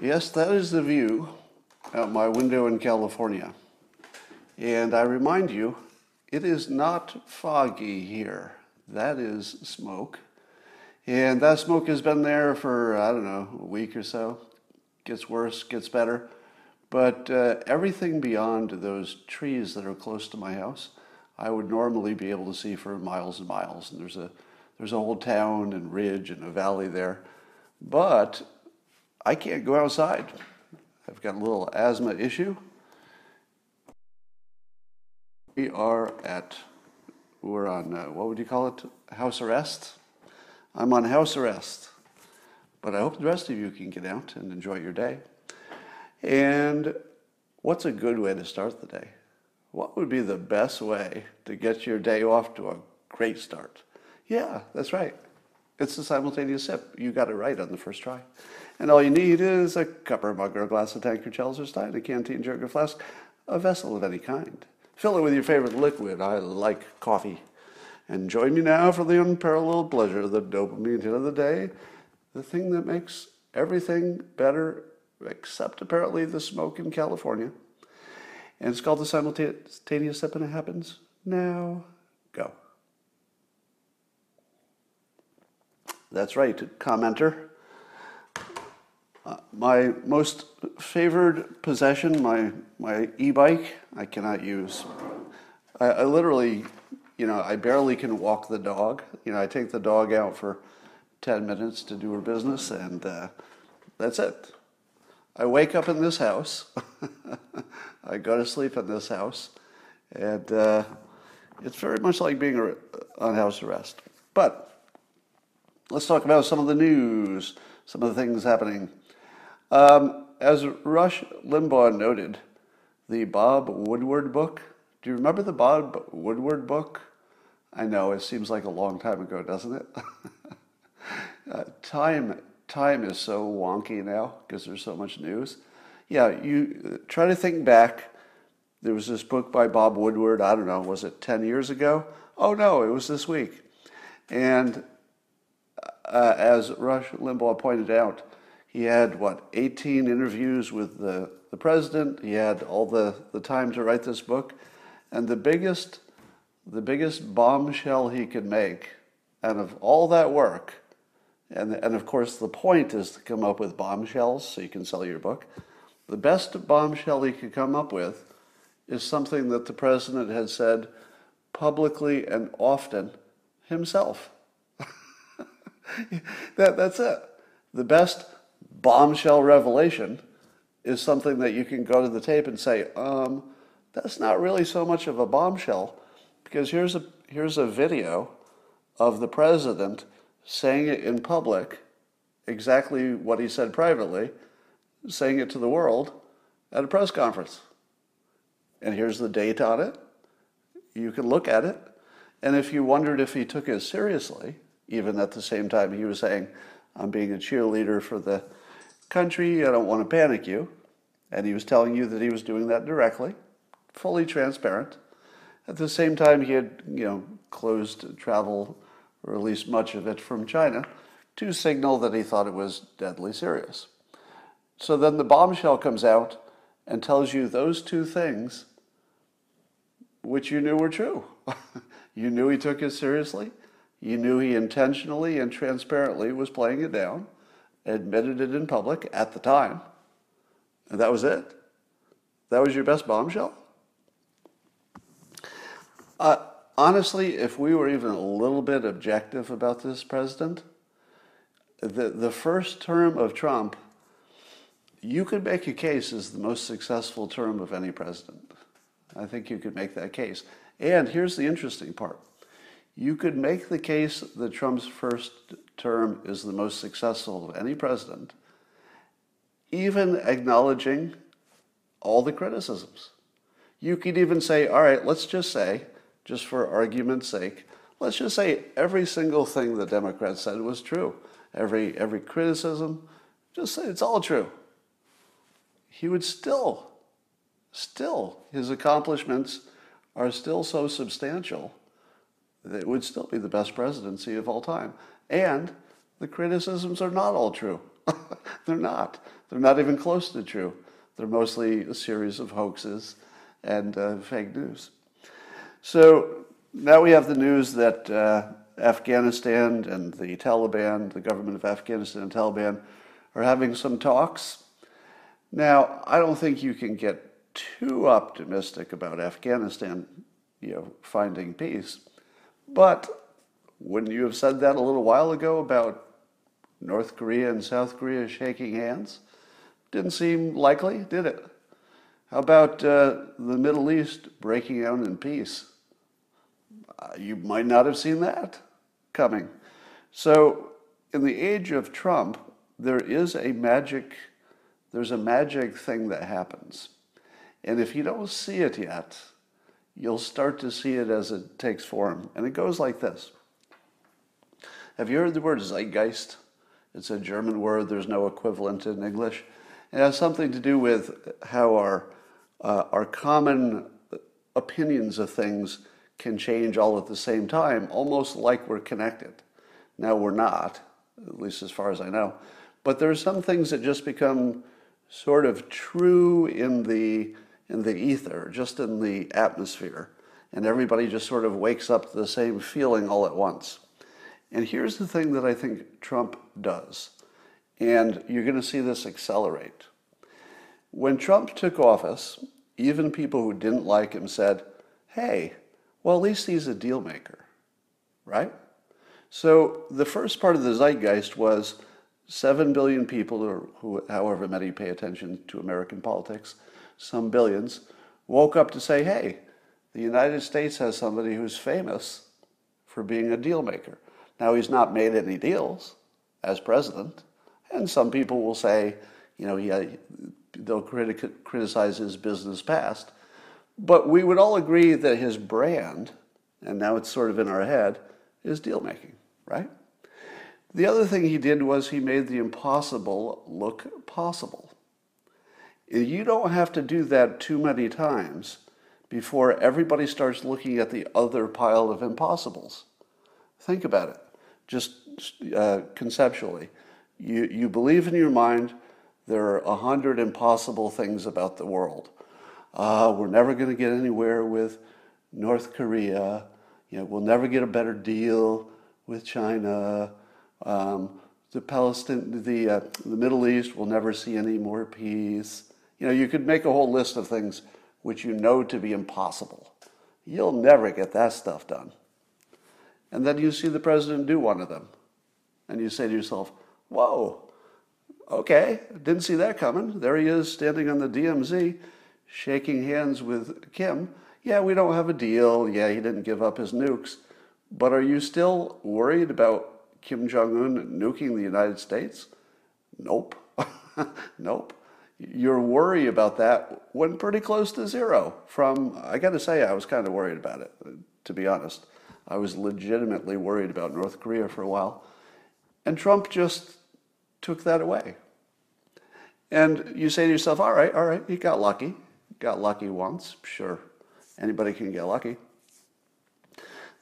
Yes, that is the view out my window in California. And I remind you, it is not foggy here. That is smoke. And that smoke has been there for, I don't know, a week or so. Gets worse, gets better. But uh, everything beyond those trees that are close to my house, I would normally be able to see for miles and miles. And there's a, there's a whole town and ridge and a valley there. But I can't go outside. I've got a little asthma issue. We are at, we're on, uh, what would you call it? House arrest? I'm on house arrest. But I hope the rest of you can get out and enjoy your day. And what's a good way to start the day? What would be the best way to get your day off to a great start? Yeah, that's right. It's a simultaneous sip. You got it right on the first try. And all you need is a cup or mug or a glass of tankard, chalice or stein, a canteen, jug or flask, a vessel of any kind. Fill it with your favorite liquid. I like coffee. And join me now for the unparalleled pleasure, of the dopamine hit of the day, the thing that makes everything better, except apparently the smoke in California. And it's called the simultaneous sip, and it happens now. Go. That's right, commenter. Uh, my most favored possession, my, my e bike, I cannot use. I, I, literally, you know, I barely can walk the dog. You know, I take the dog out for 10 minutes to do her business, and uh, that's it. I wake up in this house, I go to sleep in this house, and uh, it's very much like being on house arrest. But let's talk about some of the news, some of the things happening. Um, as Rush Limbaugh noted, the Bob Woodward book. Do you remember the Bob Woodward book? I know it seems like a long time ago, doesn't it? uh, time time is so wonky now because there's so much news. Yeah, you uh, try to think back. There was this book by Bob Woodward. I don't know, was it ten years ago? Oh no, it was this week. And uh, as Rush Limbaugh pointed out, he had what 18 interviews with the, the president. He had all the, the time to write this book, and the biggest the biggest bombshell he could make out of all that work, and and of course the point is to come up with bombshells so you can sell your book. The best bombshell he could come up with is something that the president had said publicly and often himself. that, that's it. The best bombshell revelation is something that you can go to the tape and say, um, that's not really so much of a bombshell because here's a, here's a video of the president saying it in public, exactly what he said privately, saying it to the world at a press conference. And here's the date on it. You can look at it. And if you wondered if he took it seriously, even at the same time he was saying, I'm being a cheerleader for the country, I don't want to panic you. And he was telling you that he was doing that directly, fully transparent. At the same time, he had, you know, closed travel, or at least much of it, from China to signal that he thought it was deadly serious. So then the bombshell comes out and tells you those two things, which you knew were true. you knew he took it seriously, you knew he intentionally and transparently was playing it down, admitted it in public at the time, and that was it. That was your best bombshell? Uh, honestly, if we were even a little bit objective about this president, the, the first term of Trump, you could make a case as the most successful term of any president. I think you could make that case. And here's the interesting part you could make the case that Trump's first term is the most successful of any president, even acknowledging all the criticisms. You could even say, all right, let's just say, just for argument's sake, let's just say every single thing the Democrats said was true. Every, every criticism, just say it's all true. He would still, still, his accomplishments are still so substantial that it would still be the best presidency of all time. And the criticisms are not all true. They're not. They're not even close to true. They're mostly a series of hoaxes and uh, fake news. So now we have the news that uh, Afghanistan and the Taliban, the government of Afghanistan and Taliban, are having some talks. Now, I don't think you can get too optimistic about Afghanistan, you know, finding peace. But wouldn't you have said that a little while ago about North Korea and South Korea shaking hands? Didn't seem likely, did it? How about uh, the Middle East breaking out in peace? Uh, you might not have seen that coming. So, in the age of Trump, there is a magic, there's a magic thing that happens. And if you don't see it yet, you'll start to see it as it takes form. And it goes like this Have you heard the word zeitgeist? It's a German word, there's no equivalent in English. It has something to do with how our, uh, our common opinions of things can change all at the same time, almost like we're connected. Now, we're not, at least as far as I know, but there are some things that just become sort of true in the, in the ether, just in the atmosphere, and everybody just sort of wakes up to the same feeling all at once. And here's the thing that I think Trump does, and you're going to see this accelerate. When Trump took office, even people who didn't like him said, hey, well, at least he's a deal maker, right? So the first part of the zeitgeist was 7 billion people, or who, however many pay attention to American politics, some billions, woke up to say, hey, the United States has somebody who's famous for being a deal maker. Now, he's not made any deals as president, and some people will say, you know, he, they'll criti- criticize his business past. But we would all agree that his brand, and now it's sort of in our head, is deal making, right? The other thing he did was he made the impossible look possible. You don't have to do that too many times before everybody starts looking at the other pile of impossibles. Think about it, just uh, conceptually. You, you believe in your mind there are a hundred impossible things about the world uh, we're never going to get anywhere with North Korea. You know, we'll never get a better deal with China. Um, the Palestine, the uh, the Middle East will never see any more peace. You know, you could make a whole list of things which you know to be impossible. You'll never get that stuff done. And then you see the president do one of them, and you say to yourself, "Whoa, okay, didn't see that coming." There he is, standing on the DMZ shaking hands with Kim. Yeah, we don't have a deal. Yeah, he didn't give up his nukes. But are you still worried about Kim Jong un nuking the United States? Nope. nope. Your worry about that went pretty close to zero. From, I got to say, I was kind of worried about it, to be honest. I was legitimately worried about North Korea for a while. And Trump just took that away. And you say to yourself, all right, all right, he got lucky. Got lucky once, sure. Anybody can get lucky.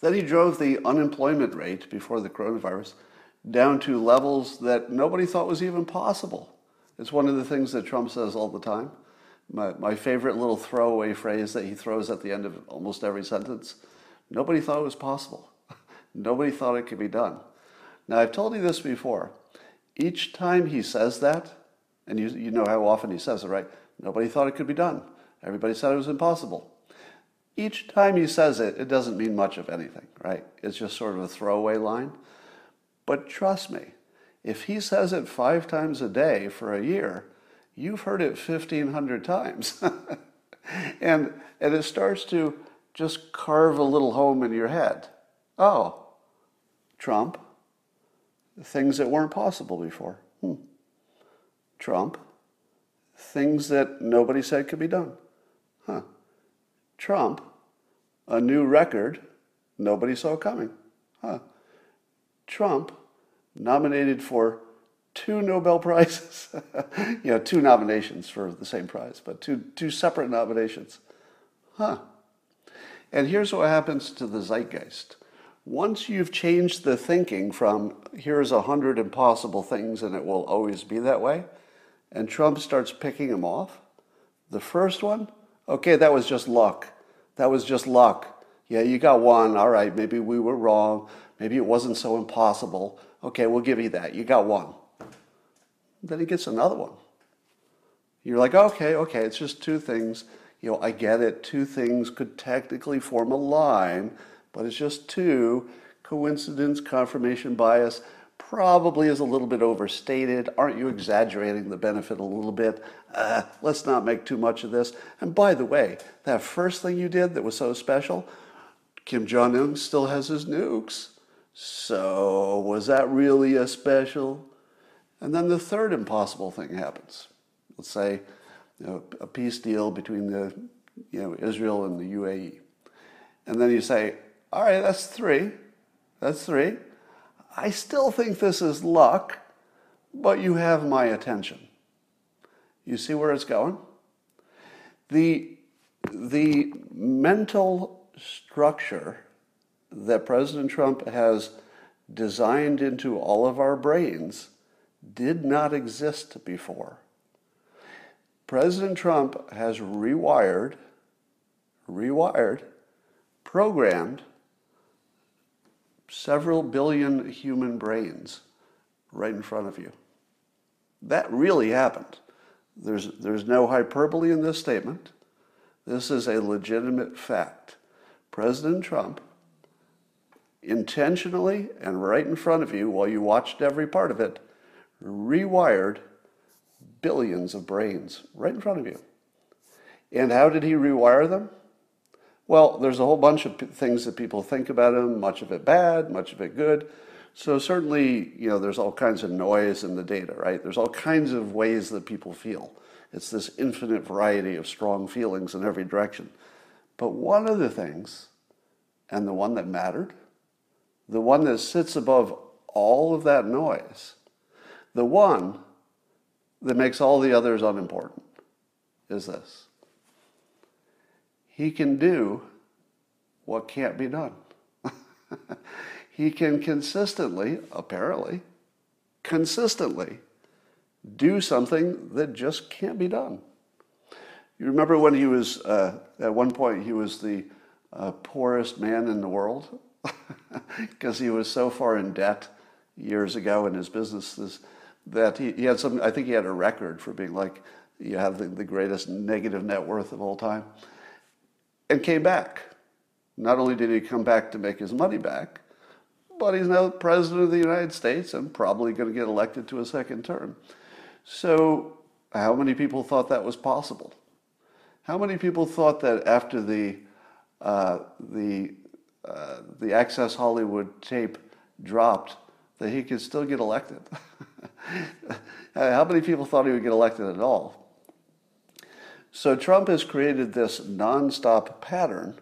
Then he drove the unemployment rate before the coronavirus down to levels that nobody thought was even possible. It's one of the things that Trump says all the time. My, my favorite little throwaway phrase that he throws at the end of almost every sentence nobody thought it was possible. nobody thought it could be done. Now, I've told you this before. Each time he says that, and you, you know how often he says it, right? Nobody thought it could be done. Everybody said it was impossible. Each time he says it, it doesn't mean much of anything, right? It's just sort of a throwaway line. But trust me, if he says it five times a day for a year, you've heard it 1,500 times. and, and it starts to just carve a little home in your head. Oh, Trump, things that weren't possible before. Hmm. Trump, things that nobody said could be done. Huh. Trump, a new record nobody saw coming. Huh. Trump, nominated for two Nobel Prizes. you know, two nominations for the same prize, but two, two separate nominations. Huh. And here's what happens to the zeitgeist. Once you've changed the thinking from here's a hundred impossible things and it will always be that way, and Trump starts picking them off, the first one, okay, that was just luck. That was just luck. Yeah, you got one. All right, maybe we were wrong. Maybe it wasn't so impossible. Okay, we'll give you that. You got one. Then he gets another one. You're like, okay, okay, it's just two things. You know, I get it. Two things could technically form a line, but it's just two. Coincidence, confirmation bias probably is a little bit overstated. Aren't you exaggerating the benefit a little bit? Uh, let's not make too much of this. And by the way, that first thing you did that was so special, Kim Jong un still has his nukes. So, was that really a special? And then the third impossible thing happens. Let's say you know, a peace deal between the, you know, Israel and the UAE. And then you say, all right, that's three. That's three. I still think this is luck, but you have my attention. You see where it's going? The, the mental structure that President Trump has designed into all of our brains did not exist before. President Trump has rewired, rewired, programmed several billion human brains right in front of you. That really happened. There's, there's no hyperbole in this statement. This is a legitimate fact. President Trump intentionally and right in front of you while you watched every part of it rewired billions of brains right in front of you. And how did he rewire them? Well, there's a whole bunch of things that people think about him, much of it bad, much of it good. So certainly, you know, there's all kinds of noise in the data, right? There's all kinds of ways that people feel. It's this infinite variety of strong feelings in every direction. But one of the things, and the one that mattered, the one that sits above all of that noise, the one that makes all the others unimportant, is this. He can do what can't be done. he can consistently, apparently, consistently do something that just can't be done. You remember when he was, uh, at one point, he was the uh, poorest man in the world because he was so far in debt years ago in his businesses that he, he, had some, I think he had a record for being like, you have the, the greatest negative net worth of all time and came back. Not only did he come back to make his money back, but he's now president of the United States and probably going to get elected to a second term. So, how many people thought that was possible? How many people thought that after the uh, the uh, the Access Hollywood tape dropped, that he could still get elected? How many people thought he would get elected at all? So Trump has created this nonstop pattern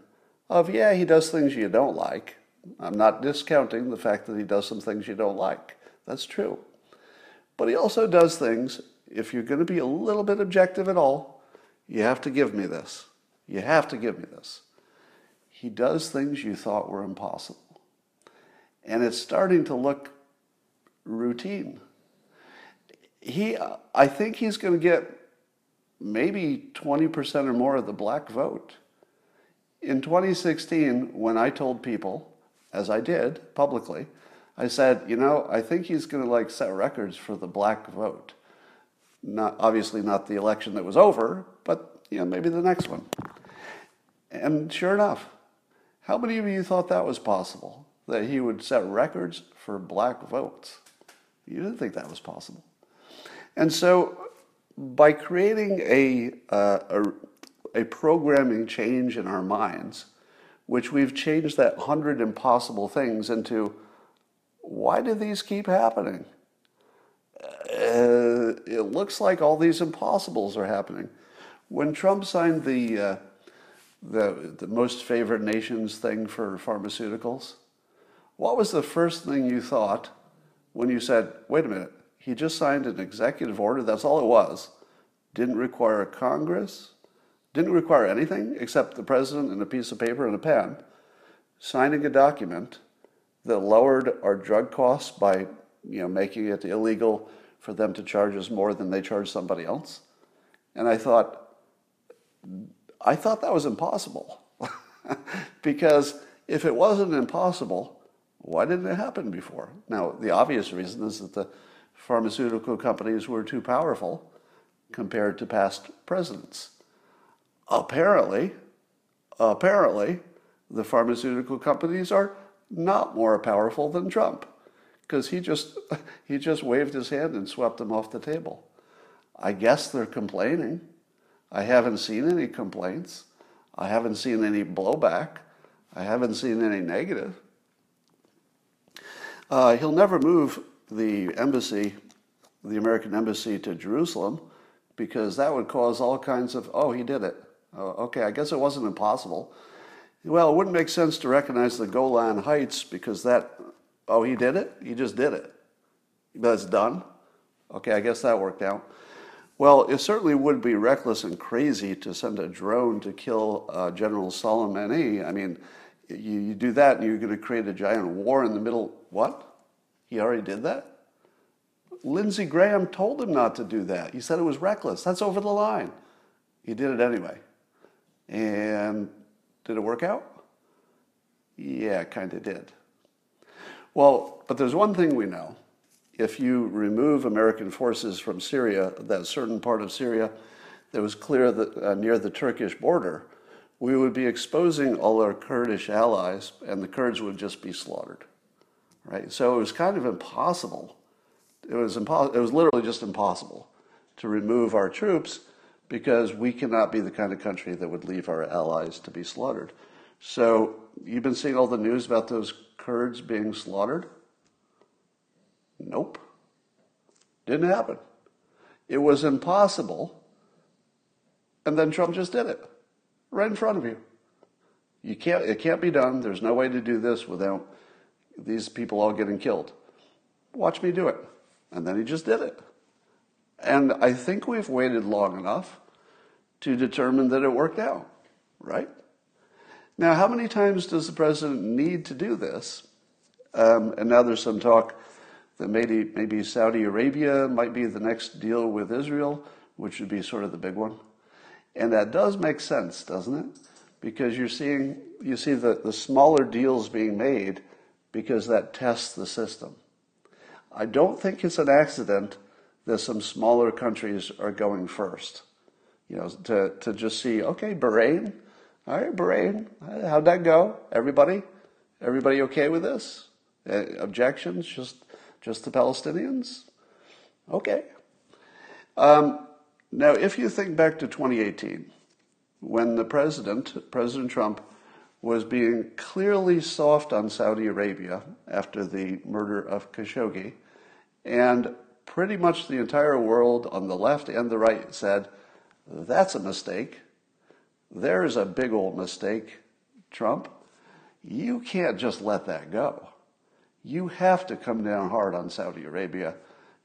of, yeah, he does things you don't like. I'm not discounting the fact that he does some things you don't like. That's true. But he also does things, if you're going to be a little bit objective at all, you have to give me this. You have to give me this. He does things you thought were impossible. And it's starting to look routine. He, I think he's going to get maybe 20% or more of the black vote. In 2016, when I told people, as I did publicly, I said, you know, I think he's going to like set records for the black vote. Not obviously not the election that was over, but you know, maybe the next one. And sure enough, how many of you thought that was possible? That he would set records for black votes? You didn't think that was possible. And so by creating a, uh, a, a programming change in our minds, which we've changed that hundred impossible things into why do these keep happening? Uh, it looks like all these impossibles are happening. When Trump signed the, uh, the, the most favored nations thing for pharmaceuticals, what was the first thing you thought when you said, wait a minute, he just signed an executive order. That's all it was. Didn't require a Congress, didn't require anything except the president and a piece of paper and a pen signing a document that lowered our drug costs by you know, making it illegal for them to charge us more than they charge somebody else. And I thought, I thought that was impossible. because if it wasn't impossible, why didn't it happen before? Now, the obvious reason is that the pharmaceutical companies were too powerful compared to past presidents. Apparently, apparently, the pharmaceutical companies are not more powerful than Trump because he just he just waved his hand and swept them off the table. I guess they're complaining. I haven't seen any complaints. I haven't seen any blowback. I haven't seen any negative. Uh, he'll never move the embassy, the American embassy to Jerusalem, because that would cause all kinds of, oh, he did it. Oh, okay, I guess it wasn't impossible. Well, it wouldn't make sense to recognize the Golan Heights because that Oh, he did it? He just did it. That's done? Okay, I guess that worked out. Well, it certainly would be reckless and crazy to send a drone to kill uh, General Soleimani. I mean, you, you do that and you're going to create a giant war in the middle. What? He already did that? Lindsey Graham told him not to do that. He said it was reckless. That's over the line. He did it anyway. And did it work out? Yeah, kind of did. Well, but there's one thing we know. If you remove American forces from Syria, that certain part of Syria that was clear that, uh, near the Turkish border, we would be exposing all our Kurdish allies, and the Kurds would just be slaughtered. Right? So it was kind of impossible. It was impo- It was literally just impossible to remove our troops because we cannot be the kind of country that would leave our allies to be slaughtered. So you've been seeing all the news about those Kurds being slaughtered? Nope. Didn't happen. It was impossible. And then Trump just did it right in front of you. You can't, it can't be done. There's no way to do this without these people all getting killed. Watch me do it. And then he just did it. And I think we've waited long enough to determine that it worked out, right? Now, how many times does the president need to do this? Um, and now there's some talk that maybe, maybe Saudi Arabia might be the next deal with Israel, which would be sort of the big one. And that does make sense, doesn't it? Because you're seeing, you see the, the smaller deals being made because that tests the system. I don't think it's an accident that some smaller countries are going first. You know, to, to just see, okay, Bahrain, all right, Bahrain, how'd that go? Everybody? Everybody okay with this? Uh, objections? Just, just the Palestinians? Okay. Um, now, if you think back to 2018, when the president, President Trump, was being clearly soft on Saudi Arabia after the murder of Khashoggi, and pretty much the entire world on the left and the right said, that's a mistake. There's a big old mistake, Trump. You can't just let that go. You have to come down hard on Saudi Arabia.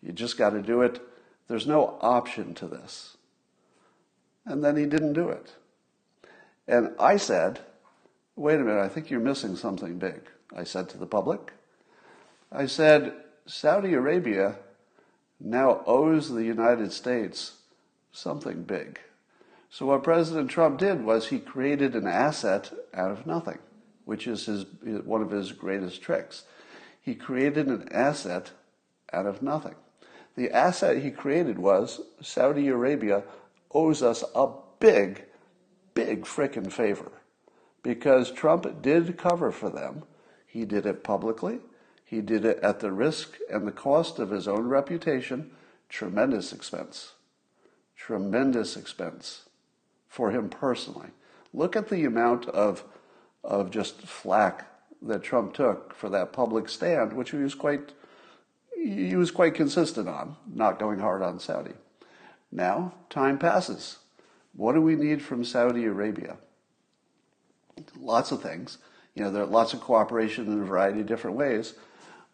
You just got to do it. There's no option to this. And then he didn't do it. And I said, wait a minute, I think you're missing something big. I said to the public. I said, Saudi Arabia now owes the United States something big. So what President Trump did was he created an asset out of nothing, which is his, one of his greatest tricks. He created an asset out of nothing. The asset he created was Saudi Arabia owes us a big, big frickin' favor because Trump did cover for them. He did it publicly. He did it at the risk and the cost of his own reputation. Tremendous expense. Tremendous expense for him personally. Look at the amount of, of just flack that Trump took for that public stand, which he was quite, he was quite consistent on, not going hard on Saudi. Now, time passes. What do we need from Saudi Arabia? Lots of things. You know, there are lots of cooperation in a variety of different ways.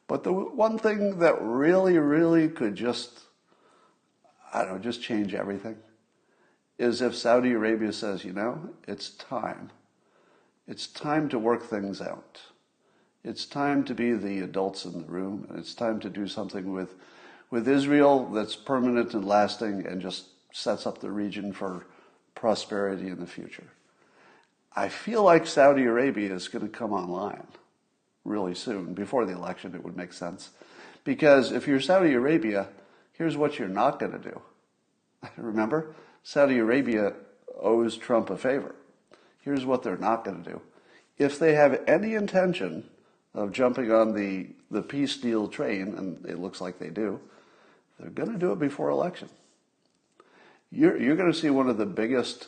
But the one thing that really, really could just, I don't know, just change everything is if Saudi Arabia says, you know, it's time. It's time to work things out. It's time to be the adults in the room, and it's time to do something with, with Israel that's permanent and lasting and just sets up the region for prosperity in the future. I feel like Saudi Arabia is going to come online really soon. Before the election, it would make sense. Because if you're Saudi Arabia, here's what you're not going to do. Remember, Saudi Arabia owes Trump a favor. Here's what they're not going to do. If they have any intention of jumping on the, the peace deal train, and it looks like they do, they're going to do it before election. You're, you're going to see one of the biggest,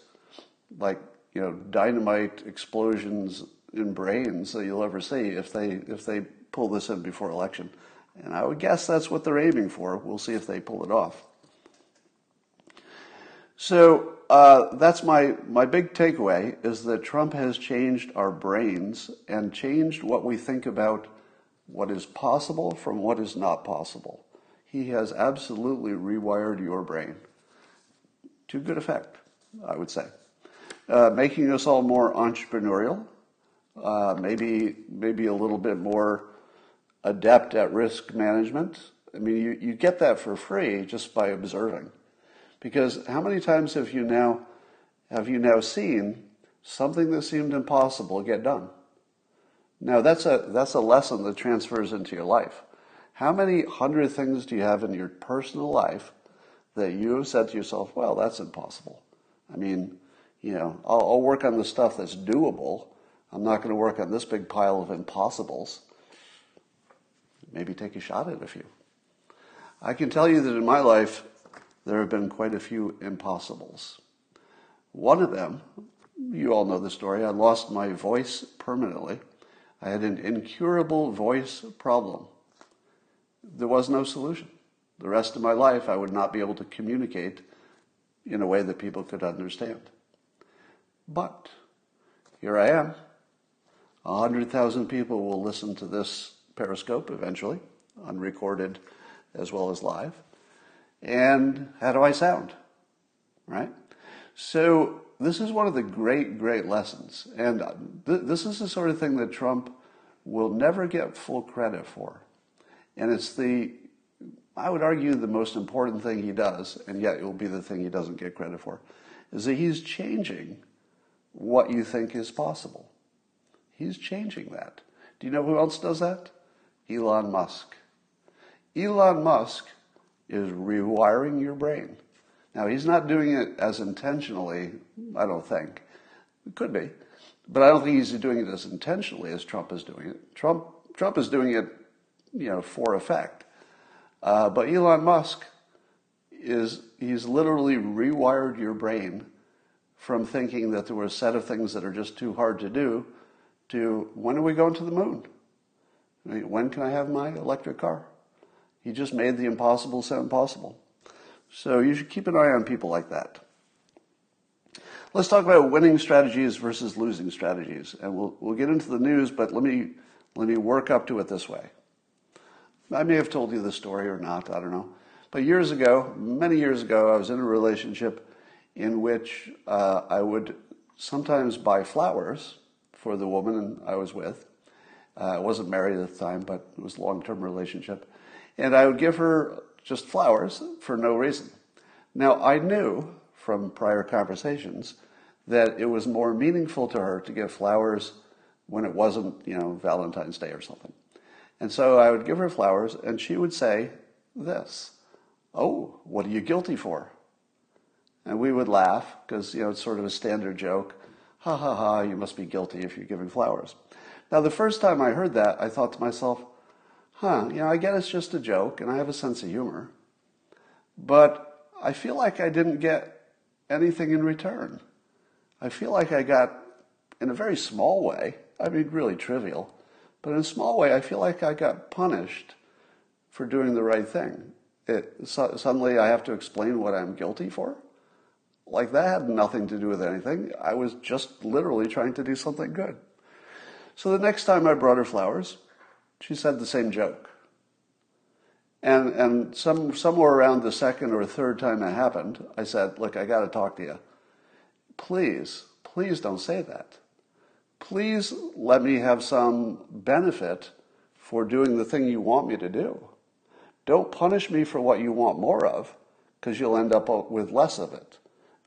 like, you know, dynamite explosions in brains that you'll ever see if they, if they pull this in before election. And I would guess that's what they're aiming for. We'll see if they pull it off. So uh, that's my, my big takeaway is that Trump has changed our brains and changed what we think about what is possible from what is not possible. He has absolutely rewired your brain to good effect, I would say, uh, making us all more entrepreneurial, uh, maybe maybe a little bit more adept at risk management. I mean, you, you get that for free just by observing. Because how many times have you now have you now seen something that seemed impossible get done? Now that's a that's a lesson that transfers into your life. How many hundred things do you have in your personal life that you have said to yourself, well, that's impossible? I mean, you know, I'll, I'll work on the stuff that's doable. I'm not going to work on this big pile of impossibles. Maybe take a shot at a few. I can tell you that in my life, there have been quite a few impossibles. One of them, you all know the story, I lost my voice permanently. I had an incurable voice problem. There was no solution. The rest of my life, I would not be able to communicate in a way that people could understand. But here I am. A hundred thousand people will listen to this Periscope eventually, unrecorded as well as live and how do I sound? Right? So this is one of the great, great lessons. And uh, th- this is the sort of thing that Trump will never get full credit for. And it's the, I would argue, the most important thing he does, and yet it will be the thing he doesn't get credit for, is that he's changing what you think is possible. He's changing that. Do you know who else does that? Elon Musk. Elon Musk is rewiring your brain. Now, he's not doing it as intentionally, I don't think. It could be. But I don't think he's doing it as intentionally as Trump is doing it. Trump, Trump is doing it, you know, for effect. Uh, but Elon Musk is, he's literally rewired your brain from thinking that there were a set of things that are just too hard to do to when are we going to the moon? When can I have my electric car? He just made the impossible sound possible. So you should keep an eye on people like that. Let's talk about winning strategies versus losing strategies. And we'll, we'll get into the news, but let me, let me work up to it this way. I may have told you the story or not, I don't know. But years ago, many years ago, I was in a relationship in which uh, I would sometimes buy flowers for the woman I was with. Uh, I wasn't married at the time, but it was a long term relationship and I would give her just flowers for no reason. Now, I knew from prior conversations that it was more meaningful to her to give flowers when it wasn't, you know, Valentine's Day or something. And so I would give her flowers, and she would say this Oh, what are you guilty for? And we would laugh because, you know, it's sort of a standard joke. Ha ha ha, you must be guilty if you're giving flowers. Now, the first time I heard that, I thought to myself, huh, you know, I get it's just a joke and I have a sense of humor, but I feel like I didn't get anything in return. I feel like I got, in a very small way, I mean, really trivial, but in a small way, I feel like I got punished for doing the right thing. It, so, suddenly I have to explain what I'm guilty for. Like that had nothing to do with anything. I was just literally trying to do something good. So the next time I brought her flowers, she said the same joke. And, and some, somewhere around the second or third time it happened, I said, Look, I got to talk to you. Please, please don't say that. please let me have some benefit for doing the thing you want me to do. Don't punish me for what you want more of, because you'll end up with less of it.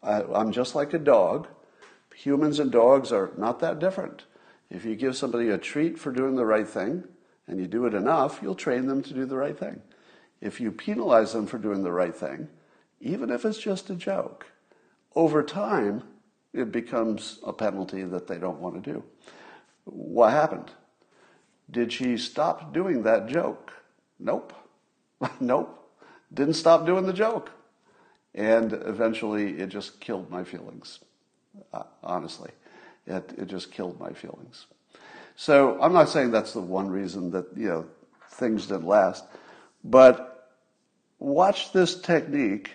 I, I'm just like a dog. Humans and dogs are not that different. If you give somebody a treat for doing the right thing, and you do it enough, you'll train them to do the right thing. If you penalize them for doing the right thing, even if it's just a joke, over time, it becomes a penalty that they don't want to do. What happened? Did she stop doing that joke? Nope. nope. Didn't stop doing the joke. And eventually it just killed my feelings. Uh, honestly, it, it just killed my feelings. So I'm not saying that's the one reason that, you know, things didn't last, but watch this technique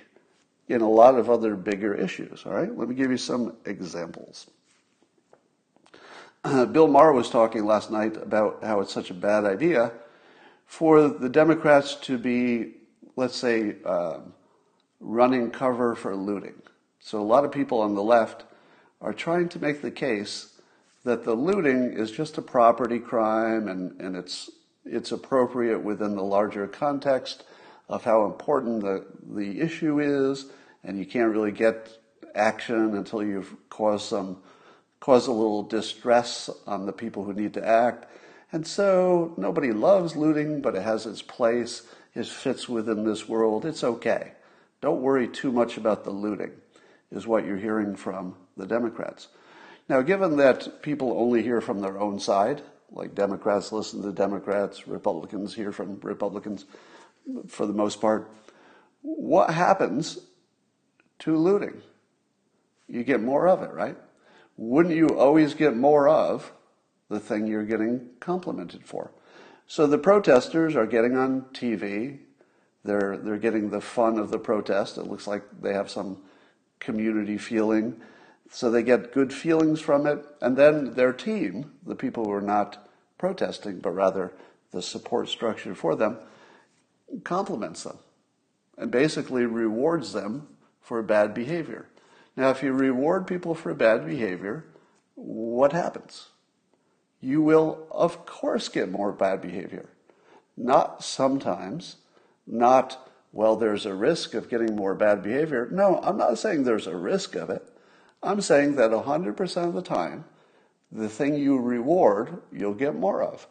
in a lot of other bigger issues. All right, let me give you some examples. Bill Maher was talking last night about how it's such a bad idea for the Democrats to be, let's say, uh, running cover for looting. So a lot of people on the left are trying to make the case that the looting is just a property crime and, and it's, it's appropriate within the larger context of how important the, the issue is and you can't really get action until you've caused some caused a little distress on the people who need to act. And so nobody loves looting, but it has its place. It fits within this world. It's okay. Don't worry too much about the looting, is what you're hearing from the Democrats. Now, given that people only hear from their own side, like Democrats listen to Democrats, Republicans hear from Republicans for the most part, what happens to looting. You get more of it, right? Wouldn't you always get more of the thing you're getting complimented for? So the protesters are getting on TV. They're, they're getting the fun of the protest. It looks like they have some community feeling. So they get good feelings from it. And then their team, the people who are not protesting, but rather the support structure for them, compliments them and basically rewards them for bad behavior. Now, if you reward people for bad behavior, what happens? You will, of course, get more bad behavior. Not sometimes, not, well, there's a risk of getting more bad behavior. No, I'm not saying there's a risk of it. I'm saying that 100% of the time, the thing you reward, you'll get more of.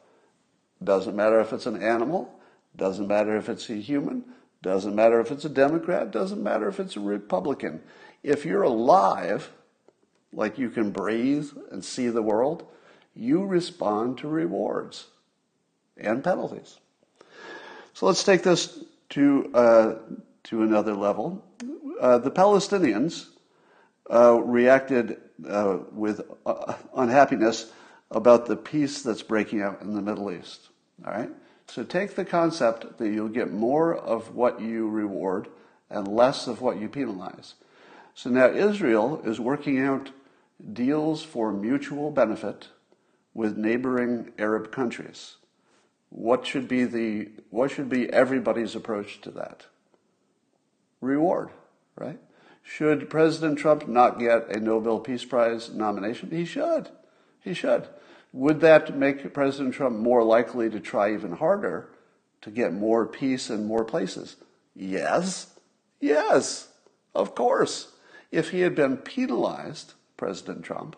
Doesn't matter if it's an animal, doesn't matter if it's a human, doesn't matter if it's a Democrat, doesn't matter if it's a Republican. If you're alive, like you can breathe and see the world, you respond to rewards and penalties. So let's take this to, uh, to another level. Uh, the Palestinians uh, reacted uh, with uh, unhappiness about the peace that's breaking out in the Middle East. All right? So take the concept that you'll get more of what you reward and less of what you penalize. So now Israel is working out deals for mutual benefit with neighboring Arab countries. What should be the what should be everybody's approach to that? Reward, right? Should President Trump not get a Nobel Peace Prize nomination? He should. He should. Would that make President Trump more likely to try even harder to get more peace in more places? Yes. Yes. Of course. If he had been penalized, President Trump,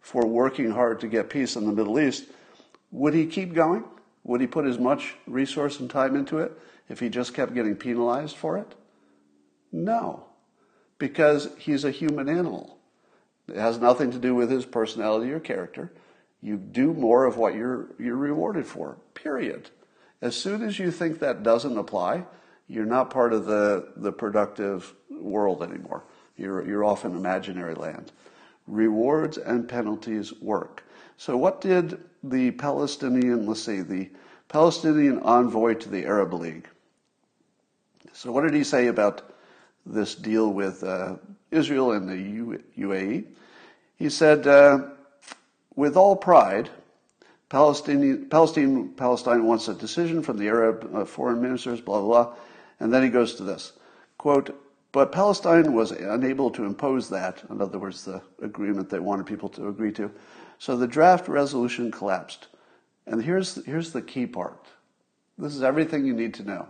for working hard to get peace in the Middle East, would he keep going? Would he put as much resource and time into it if he just kept getting penalized for it? No, because he's a human animal. It has nothing to do with his personality or character. You do more of what you're, you're rewarded for, period. As soon as you think that doesn't apply, you're not part of the, the productive world anymore. You're, you're off in imaginary land. Rewards and penalties work. So, what did the Palestinian, let's see, the Palestinian envoy to the Arab League? So, what did he say about this deal with uh, Israel and the U- UAE? He said, uh, with all pride, Palestine, Palestine, Palestine wants a decision from the Arab uh, foreign ministers, blah, blah, blah. And then he goes to this quote, but Palestine was unable to impose that, in other words, the agreement they wanted people to agree to. So the draft resolution collapsed. And here's, here's the key part. This is everything you need to know.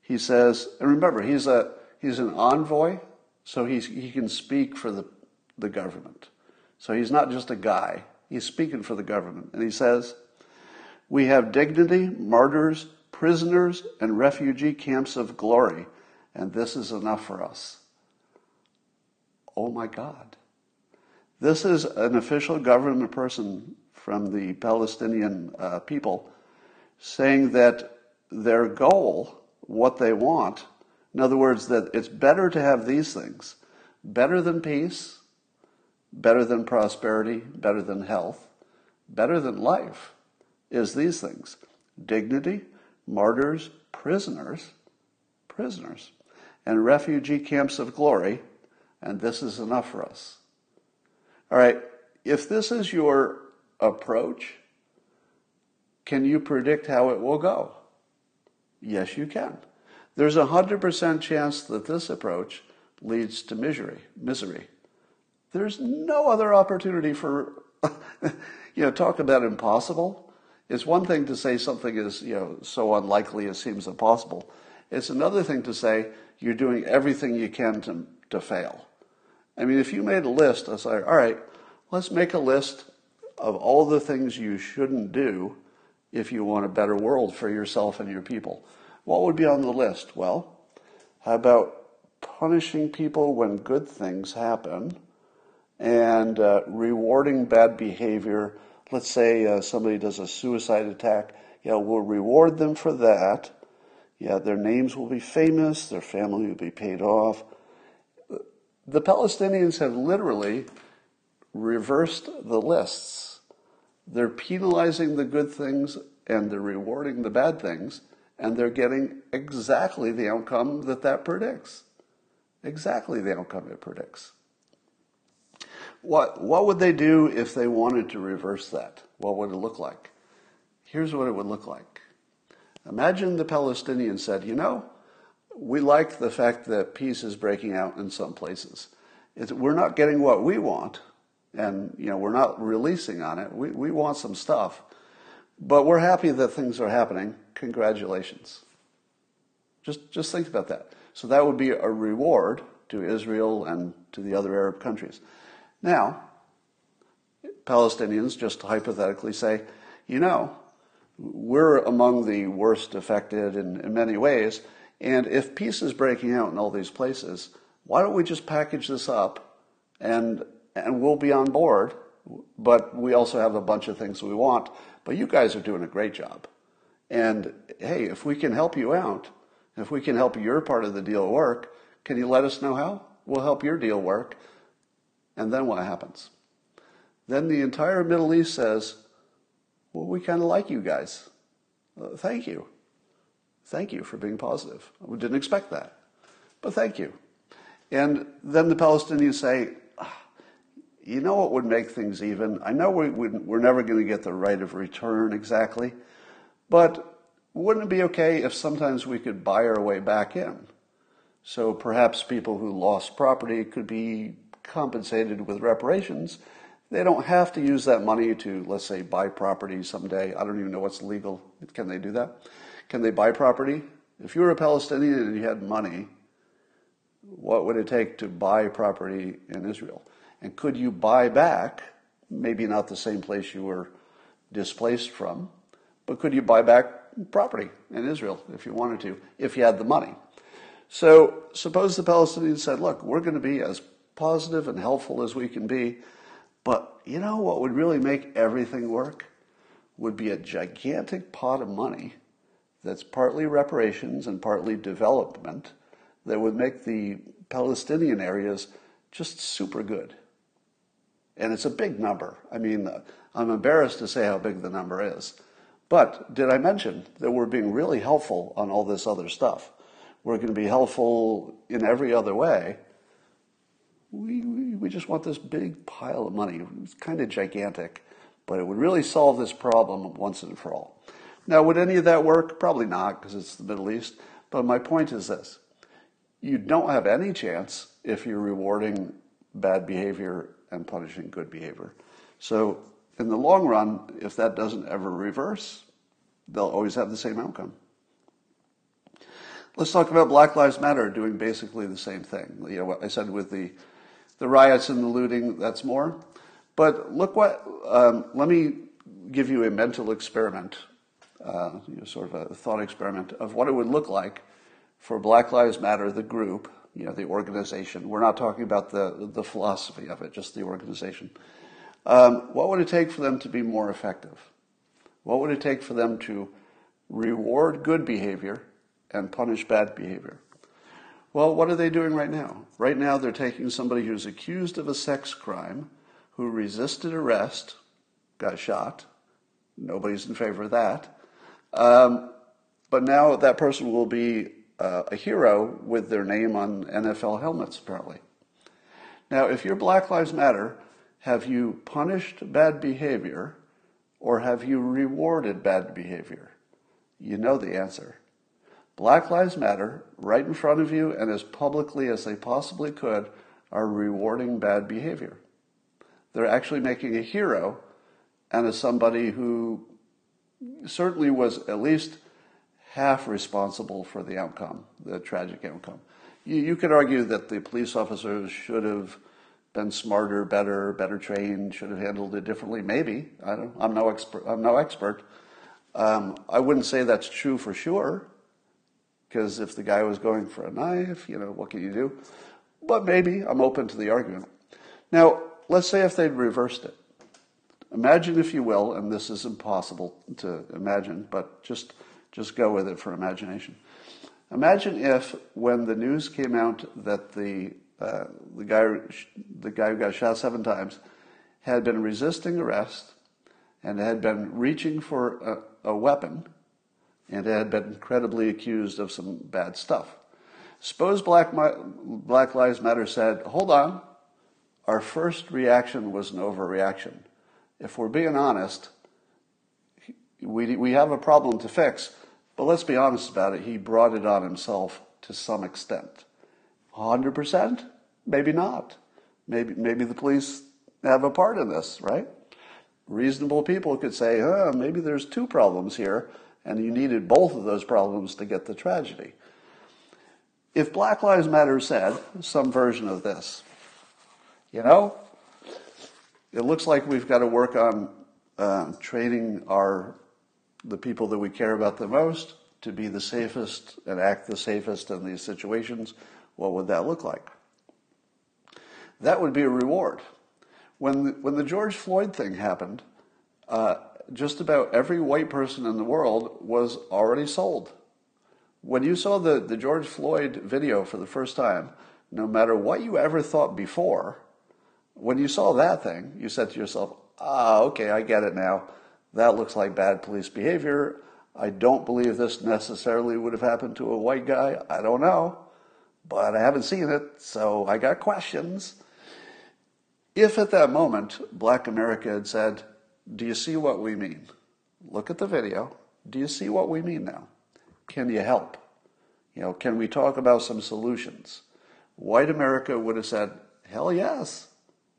He says, and remember, he's, a, he's an envoy, so he's, he can speak for the, the government. So he's not just a guy, he's speaking for the government. And he says, We have dignity, martyrs, prisoners, and refugee camps of glory, and this is enough for us. Oh my God. This is an official government person from the Palestinian uh, people saying that their goal, what they want, in other words, that it's better to have these things, better than peace, better than prosperity, better than health, better than life, is these things dignity, martyrs, prisoners, prisoners, and refugee camps of glory, and this is enough for us. All right, if this is your approach, can you predict how it will go? Yes, you can. There's a 100% chance that this approach leads to misery, misery. There's no other opportunity for, you know, talk about impossible. It's one thing to say something is, you know, so unlikely it seems impossible. It's another thing to say you're doing everything you can to, to fail. I mean, if you made a list, I say, all right, let's make a list of all the things you shouldn't do if you want a better world for yourself and your people. What would be on the list? Well, how about punishing people when good things happen and uh, rewarding bad behavior? Let's say uh, somebody does a suicide attack. Yeah, we'll reward them for that. Yeah, their names will be famous, their family will be paid off. The Palestinians have literally reversed the lists. They're penalizing the good things and they're rewarding the bad things, and they're getting exactly the outcome that that predicts. Exactly the outcome it predicts. What, what would they do if they wanted to reverse that? What would it look like? Here's what it would look like. Imagine the Palestinians said, you know, we like the fact that peace is breaking out in some places. It's, we're not getting what we want, and you know we're not releasing on it. We, we want some stuff, but we're happy that things are happening. Congratulations. Just just think about that. So that would be a reward to Israel and to the other Arab countries. Now, Palestinians just hypothetically say, you know, we're among the worst affected in, in many ways, and if peace is breaking out in all these places, why don't we just package this up and and we'll be on board, but we also have a bunch of things we want. But you guys are doing a great job. And hey, if we can help you out, if we can help your part of the deal work, can you let us know how? We'll help your deal work. And then what happens? Then the entire Middle East says, well, we kind of like you guys. Uh, thank you. Thank you for being positive. We didn't expect that, but thank you. And then the Palestinians say, ah, you know what would make things even? I know we, we're never going to get the right of return exactly, but wouldn't it be okay if sometimes we could buy our way back in? So perhaps people who lost property could be compensated with reparations. They don't have to use that money to, let's say, buy property someday. I don't even know what's legal. Can they do that? Can they buy property? If you were a Palestinian and you had money, what would it take to buy property in Israel? And could you buy back, maybe not the same place you were displaced from, but could you buy back property in Israel if you wanted to, if you had the money? So suppose the Palestinians said, look, we're going to be as positive and helpful as we can be, but you know what would really make everything work? Would be a gigantic pot of money that's partly reparations and partly development that would make the Palestinian areas just super good. And it's a big number. I mean, I'm embarrassed to say how big the number is. But did I mention that we're being really helpful on all this other stuff? We're going to be helpful in every other way. We, we, we just want this big pile of money. It's kind of gigantic, but it would really solve this problem once and for all. Now, would any of that work? Probably not, because it's the Middle East. But my point is this you don't have any chance if you're rewarding bad behavior and punishing good behavior. So, in the long run, if that doesn't ever reverse, they'll always have the same outcome. Let's talk about Black Lives Matter doing basically the same thing. You know, I said with the, the riots and the looting, that's more. But look what, um, let me give you a mental experiment, uh, you know, sort of a thought experiment of what it would look like for Black Lives Matter, the group, you know, the organization. We're not talking about the, the philosophy of it, just the organization. Um, what would it take for them to be more effective? What would it take for them to reward good behavior and punish bad behavior? Well, what are they doing right now? Right now, they're taking somebody who's accused of a sex crime, who resisted arrest, got shot. Nobody's in favor of that. Um, but now that person will be uh, a hero with their name on NFL helmets, apparently. Now, if you're Black Lives Matter, have you punished bad behavior or have you rewarded bad behavior? You know the answer. Black Lives Matter, right in front of you and as publicly as they possibly could, are rewarding bad behavior. They're actually making a hero and as somebody who certainly was at least half responsible for the outcome, the tragic outcome. You, you could argue that the police officers should have been smarter, better, better trained, should have handled it differently. Maybe I don't. I'm no expert. I'm no expert. Um, I wouldn't say that's true for sure, because if the guy was going for a knife, you know, what can you do? But maybe I'm open to the argument. Now, let's say if they'd reversed it. Imagine, if you will, and this is impossible to imagine, but just just go with it for imagination. Imagine if, when the news came out that the uh, the guy the guy who got shot seven times had been resisting arrest and had been reaching for a, a weapon and had been credibly accused of some bad stuff. Suppose Black, Black Lives Matter said, hold on, our first reaction was an overreaction. If we're being honest, we, we have a problem to fix, but let's be honest about it, he brought it on himself to some extent. 100%? Maybe not. Maybe, maybe the police have a part in this, right? Reasonable people could say, huh, maybe there's two problems here, and you needed both of those problems to get the tragedy. If Black Lives Matter said some version of this, you know, it looks like we've got to work on uh, training our the people that we care about the most to be the safest and act the safest in these situations, what would that look like? That would be a reward. When the, when the George Floyd thing happened, uh, just about every white person in the world was already sold. When you saw the, the George Floyd video for the first time, no matter what you ever thought before, when you saw that thing, you said to yourself, ah, okay, I get it now. That looks like bad police behavior. I don't believe this necessarily would have happened to a white guy. I don't know. But I haven't seen it, so I got questions. If at that moment Black America had said, Do you see what we mean? Look at the video. Do you see what we mean now? Can you help? You know, can we talk about some solutions? White America would have said, Hell yes.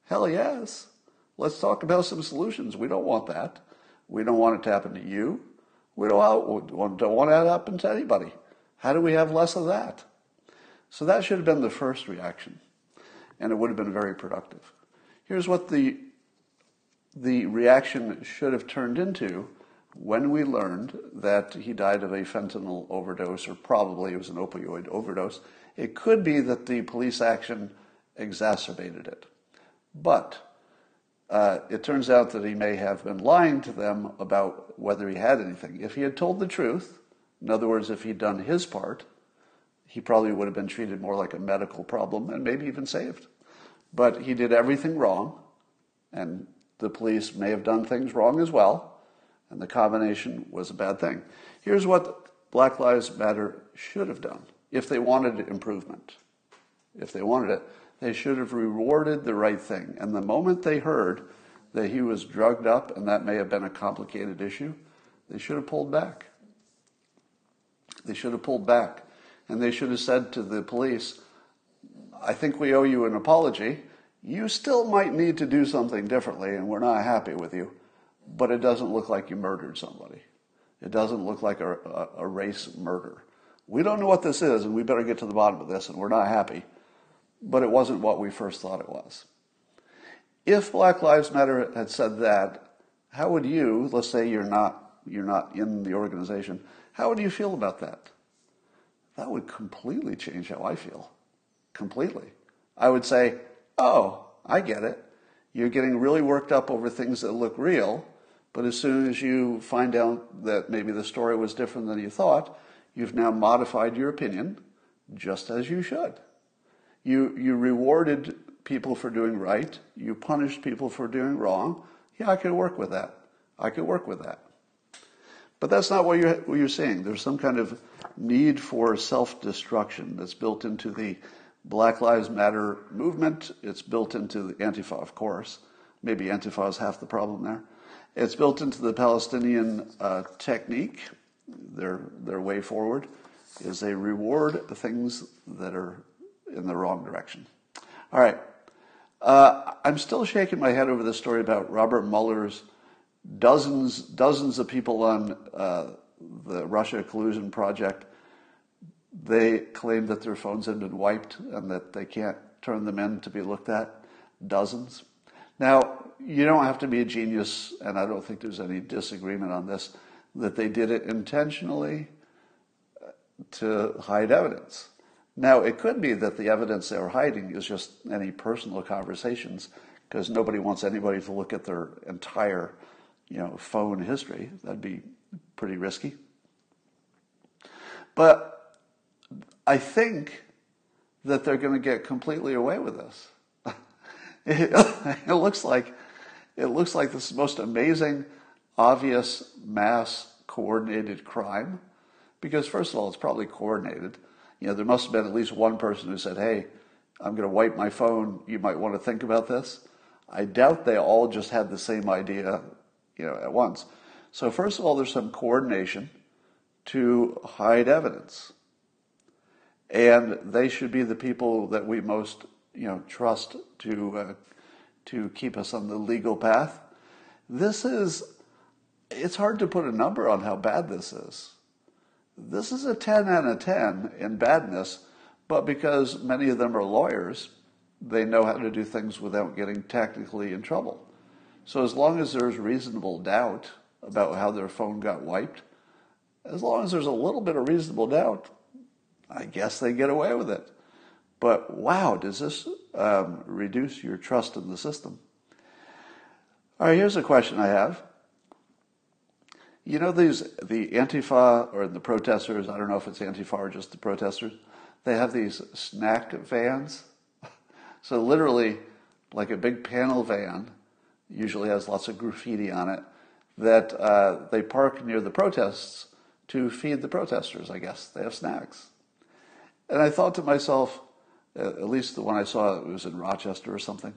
Hell yes. Let's talk about some solutions. We don't want that. We don't want it to happen to you. We don't want, don't want it to happen to anybody. How do we have less of that? So that should have been the first reaction, and it would have been very productive. Here's what the, the reaction should have turned into when we learned that he died of a fentanyl overdose, or probably it was an opioid overdose. It could be that the police action exacerbated it. But uh, it turns out that he may have been lying to them about whether he had anything. If he had told the truth, in other words, if he'd done his part, he probably would have been treated more like a medical problem and maybe even saved. But he did everything wrong, and the police may have done things wrong as well, and the combination was a bad thing. Here's what Black Lives Matter should have done if they wanted improvement. If they wanted it, they should have rewarded the right thing. And the moment they heard that he was drugged up, and that may have been a complicated issue, they should have pulled back. They should have pulled back. And they should have said to the police, I think we owe you an apology. you still might need to do something differently, and we're not happy with you, but it doesn't look like you murdered somebody. It doesn't look like a, a, a race murder. We don't know what this is, and we better get to the bottom of this, and we're not happy, but it wasn't what we first thought it was. If Black Lives Matter had said that, how would you, let's say you're not, you're not in the organization, how would you feel about that? That would completely change how I feel. Completely. I would say, oh, I get it. You're getting really worked up over things that look real, but as soon as you find out that maybe the story was different than you thought, you've now modified your opinion, just as you should. You, you rewarded people for doing right. You punished people for doing wrong. Yeah, I could work with that. I could work with that. But that's not what you're, what you're saying. There's some kind of need for self destruction that's built into the Black Lives Matter movement. It's built into the Antifa, of course. Maybe Antifa is half the problem there. It's built into the Palestinian uh, technique. Their, their way forward is they reward the things that are in the wrong direction. All right. Uh, I'm still shaking my head over the story about Robert Mueller's dozens, dozens of people on uh, the Russia collusion project. They claim that their phones have been wiped and that they can't turn them in to be looked at. Dozens. Now, you don't have to be a genius, and I don't think there's any disagreement on this, that they did it intentionally to hide evidence. Now, it could be that the evidence they were hiding is just any personal conversations because nobody wants anybody to look at their entire you know, phone history. That'd be pretty risky. But I think that they're going to get completely away with this. it, it looks like it looks like this most amazing, obvious mass coordinated crime. Because first of all, it's probably coordinated you know, there must have been at least one person who said, hey, I'm going to wipe my phone. You might want to think about this. I doubt they all just had the same idea, you know, at once. So first of all, there's some coordination to hide evidence. And they should be the people that we most, you know, trust to, uh, to keep us on the legal path. This is, it's hard to put a number on how bad this is. This is a 10 out of 10 in badness, but because many of them are lawyers, they know how to do things without getting technically in trouble. So as long as there's reasonable doubt about how their phone got wiped, as long as there's a little bit of reasonable doubt, I guess they get away with it. But wow, does this um, reduce your trust in the system? All right, here's a question I have. You know these the Antifa or the protesters. I don't know if it's Antifa or just the protesters. They have these snack vans. So literally, like a big panel van, usually has lots of graffiti on it, that uh, they park near the protests to feed the protesters. I guess they have snacks. And I thought to myself, at least the one I saw, it was in Rochester or something.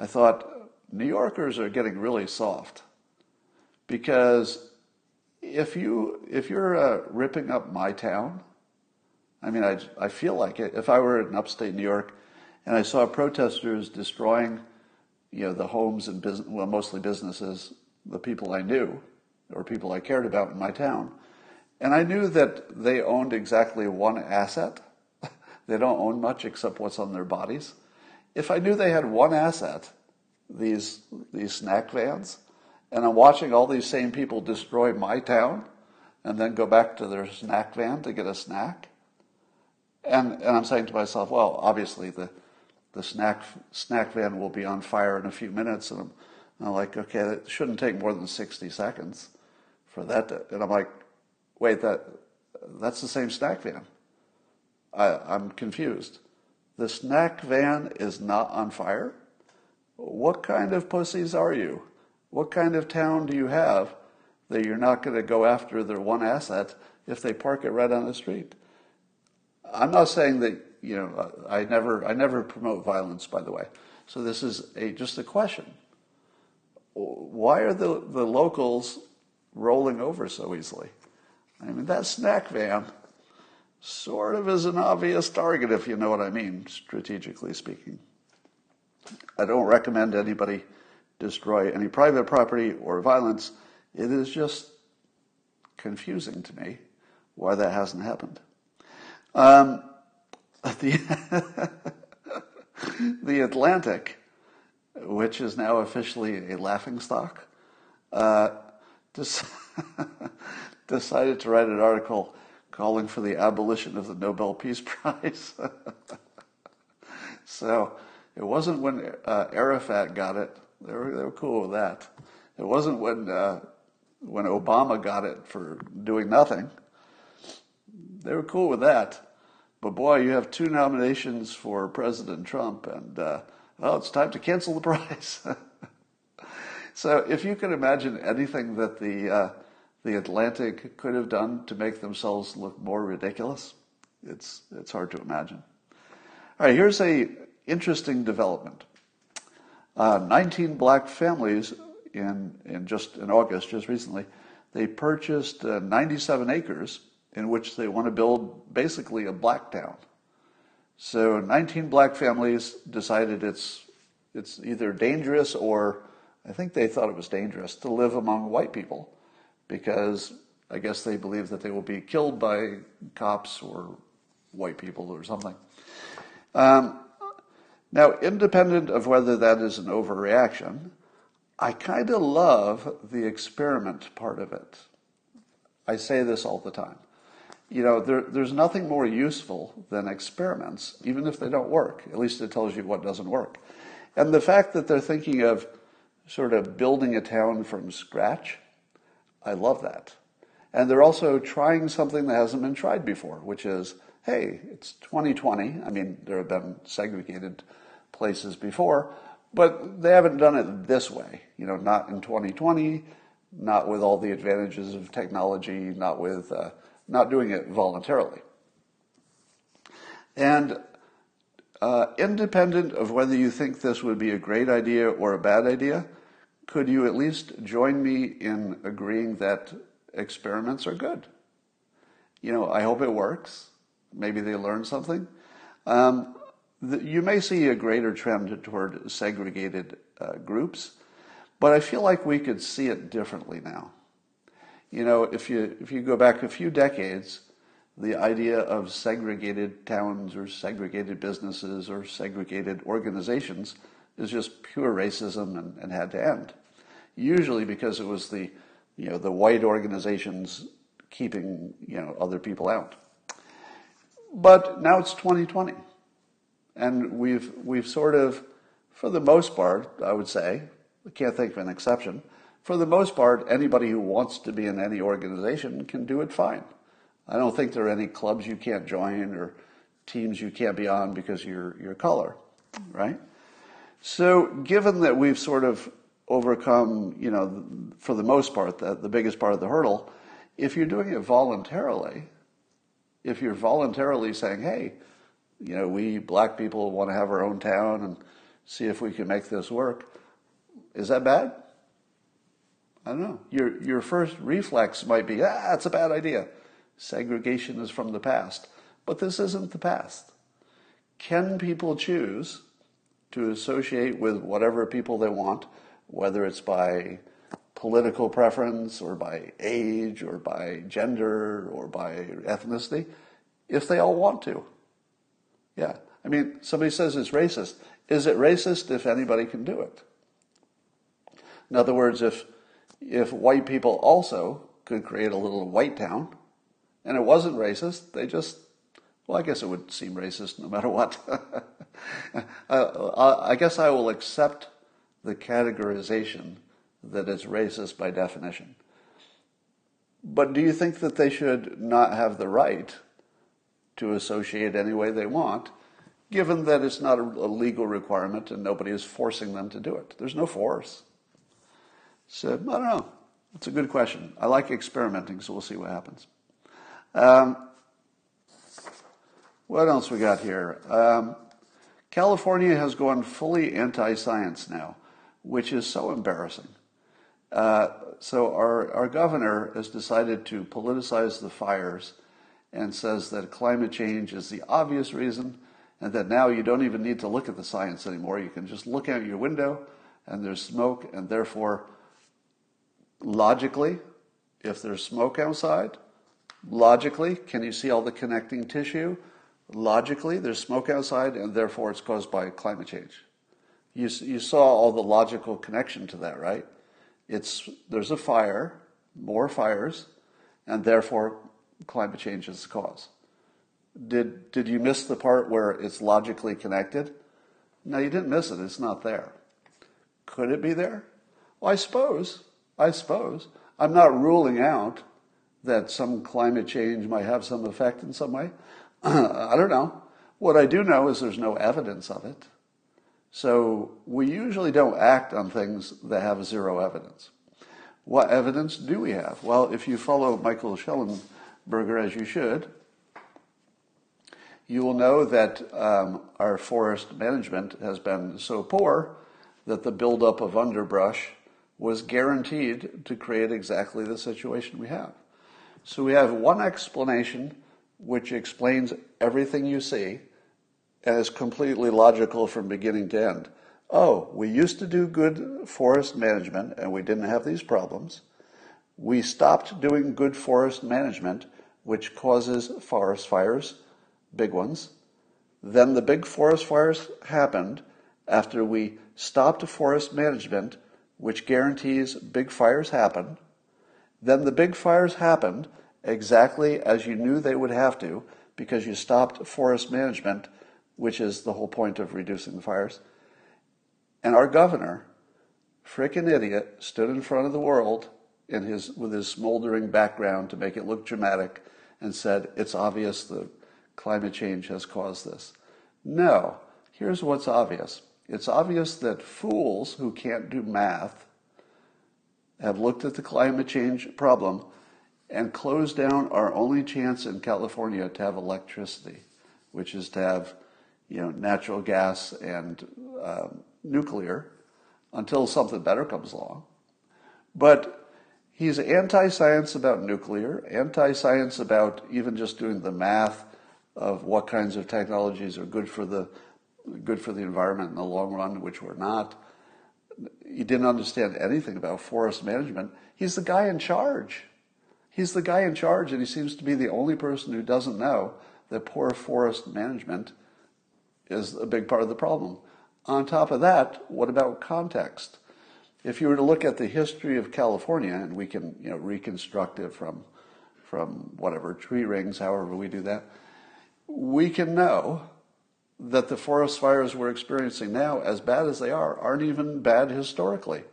I thought New Yorkers are getting really soft because if you if you're uh, ripping up my town, I mean, I I feel like it. If I were in upstate New York, and I saw protesters destroying, you know, the homes and business, well, mostly businesses, the people I knew or people I cared about in my town, and I knew that they owned exactly one asset. they don't own much except what's on their bodies. If I knew they had one asset, these these snack vans and I'm watching all these same people destroy my town and then go back to their snack van to get a snack. And, and I'm saying to myself, well, obviously the, the snack, snack van will be on fire in a few minutes. And I'm, and I'm like, okay, it shouldn't take more than 60 seconds for that. To, and I'm like, wait, that, that's the same snack van. I, I'm confused. The snack van is not on fire? What kind of pussies are you? What kind of town do you have that you're not going to go after their one asset if they park it right on the street? I'm not saying that you know I never I never promote violence, by the way. So this is a just a question. Why are the, the locals rolling over so easily? I mean that snack van sort of is an obvious target if you know what I mean, strategically speaking. I don't recommend anybody destroy any private property or violence. It is just confusing to me why that hasn't happened. Um, the, the Atlantic, which is now officially a laughingstock, uh, decided to write an article calling for the abolition of the Nobel Peace Prize. so it wasn't when uh, Arafat got it. They were, they were cool with that. It wasn't when, uh, when Obama got it for doing nothing. They were cool with that. But boy, you have two nominations for President Trump, and uh, well, it's time to cancel the prize. so, if you can imagine anything that the uh, the Atlantic could have done to make themselves look more ridiculous, it's it's hard to imagine. All right, here's a interesting development. Uh, 19 black families in in just in August, just recently, they purchased uh, 97 acres in which they want to build basically a black town. So 19 black families decided it's it's either dangerous or I think they thought it was dangerous to live among white people because I guess they believe that they will be killed by cops or white people or something. Um, now, independent of whether that is an overreaction, I kind of love the experiment part of it. I say this all the time you know, there, there's nothing more useful than experiments, even if they don't work. At least it tells you what doesn't work. And the fact that they're thinking of sort of building a town from scratch, I love that. And they're also trying something that hasn't been tried before, which is, hey, it's 2020. I mean, there have been segregated places before, but they haven't done it this way. You know, not in 2020, not with all the advantages of technology, not with uh, not doing it voluntarily. And uh, independent of whether you think this would be a great idea or a bad idea, could you at least join me in agreeing that experiments are good? You know, I hope it works. Maybe they learn something. Um, the, you may see a greater trend toward segregated uh, groups, but I feel like we could see it differently now. You know, if you if you go back a few decades, the idea of segregated towns or segregated businesses or segregated organizations is just pure racism and, and had to end. Usually because it was the you know the white organizations keeping you know other people out. But now it's 2020, and we've we've sort of, for the most part, I would say, I can't think of an exception for the most part, anybody who wants to be in any organization can do it fine. I don't think there are any clubs you can't join or teams you can't be on because your, your color, right? So, given that we've sort of overcome, you know, for the most part, the, the biggest part of the hurdle, if you're doing it voluntarily, if you're voluntarily saying, hey, you know, we black people want to have our own town and see if we can make this work, is that bad? I don't know. Your, your first reflex might be, ah, it's a bad idea. Segregation is from the past. But this isn't the past. Can people choose to associate with whatever people they want, whether it's by political preference or by age or by gender or by ethnicity, if they all want to? Yeah. I mean, somebody says it's racist. Is it racist if anybody can do it? In other words, if if white people also could create a little white town, and it wasn't racist, they just, well, I guess it would seem racist no matter what. I guess I will accept the categorization that it's racist by definition. But do you think that they should not have the right to associate any way they want, given that it's not a legal requirement and nobody is forcing them to do it? There's no force. So, I don't know. It's a good question. I like experimenting, so we'll see what happens. Um, what else we got here? Um, California has gone fully anti science now, which is so embarrassing. Uh, so, our, our governor has decided to politicize the fires and says that climate change is the obvious reason and that now you don't even need to look at the science anymore. You can just look out your window and there's smoke, and therefore, logically, if there's smoke outside, logically, can you see all the connecting tissue? Logically, there's smoke outside, and therefore it's caused by climate change. You, you saw all the logical connection to that, right? It's, there's a fire, more fires, and therefore climate change is the cause. Did, did you miss the part where it's logically connected? No, you didn't miss it. It's not there. Could it be there? Well, I suppose. I suppose. I'm not ruling out that some climate change might have some effect in some way. I don't know. What I do know is there's no evidence of it. So we usually don't act on things that have zero evidence. What evidence do we have? Well, if you follow Michael Shellenberger, as you should, you will know that um, our forest management has been so poor that the buildup of underbrush was guaranteed to create exactly the situation we have. So we have one explanation which explains everything you see and is completely logical from beginning to end. Oh, we used to do good forest management and we didn't have these problems. We stopped doing good forest management, which causes forest fires, big ones. Then the big forest fires happened after we stopped forest management, which guarantees big fires happen. Then the big fires happened exactly as you knew they would have to because you stopped forest management, which is the whole point of reducing the fires. And our governor, frickin' idiot, stood in front of the world in his, with his smoldering background to make it look dramatic and said, It's obvious that climate change has caused this. No, here's what's obvious it's obvious that fools who can't do math have looked at the climate change problem and closed down our only chance in California to have electricity, which is to have you know, natural gas and um, nuclear until something better comes along. But he's anti science about nuclear, anti science about even just doing the math of what kinds of technologies are good for the good for the environment in the long run, which we're not. He didn't understand anything about forest management. He's the guy in charge. He's the guy in charge, and he seems to be the only person who doesn't know that poor forest management is a big part of the problem. On top of that, what about context? If you were to look at the history of California, and we can you know, reconstruct it from, from whatever, tree rings, however we do that, we can know that the forest fires we're experiencing now, as bad as they are, aren't even bad historically.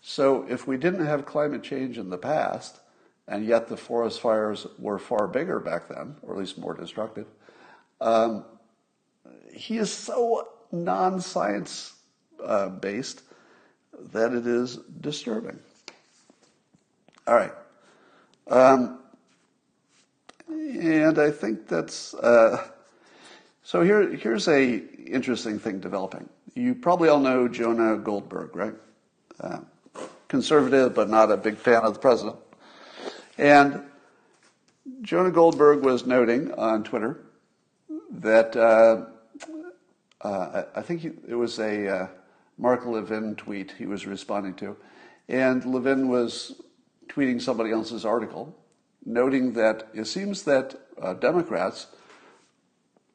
So if we didn't have climate change in the past, and yet the forest fires were far bigger back then, or at least more destructive, um, he is so non science uh, based that it is disturbing. All right. Um, and I think that's. Uh, so here, here's a interesting thing developing. You probably all know Jonah Goldberg, right? Uh, conservative, but not a big fan of the president. And Jonah Goldberg was noting on Twitter that uh, uh, I think he, it was a uh, Mark Levin tweet he was responding to, and Levin was tweeting somebody else's article, noting that it seems that uh, Democrats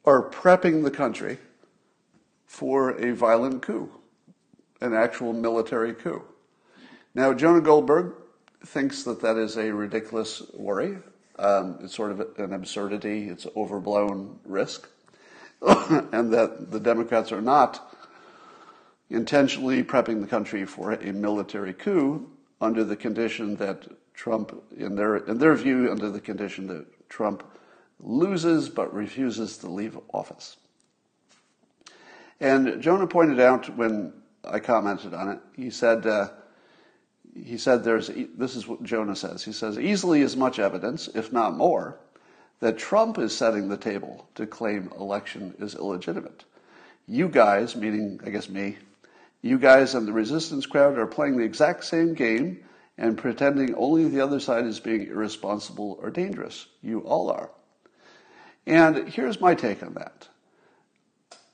are prepping the country for a violent coup, an actual military coup. Now, Jonah Goldberg thinks that that is a ridiculous worry. Um, it's sort of an absurdity, it's overblown risk, and that the Democrats are not intentionally prepping the country for a military coup under the condition that Trump, in their, in their view, under the condition that Trump loses but refuses to leave office. And Jonah pointed out when I commented on it, he said, uh, he said there's, this is what Jonah says. He says, easily as much evidence, if not more, that Trump is setting the table to claim election is illegitimate. You guys, meaning, I guess me, you guys and the resistance crowd are playing the exact same game and pretending only the other side is being irresponsible or dangerous. You all are. And here's my take on that.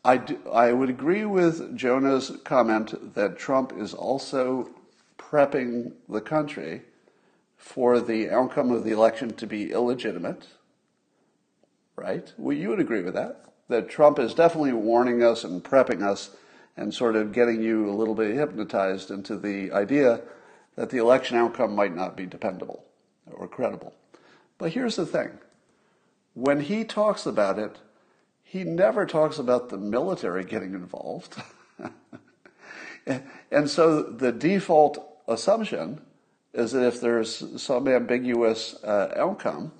I, do, I would agree with Jonah's comment that Trump is also prepping the country for the outcome of the election to be illegitimate, right? Well, you would agree with that. That Trump is definitely warning us and prepping us and sort of getting you a little bit hypnotized into the idea that the election outcome might not be dependable or credible. But here's the thing when he talks about it, he never talks about the military getting involved. and so the default assumption is that if there's some ambiguous uh, outcome,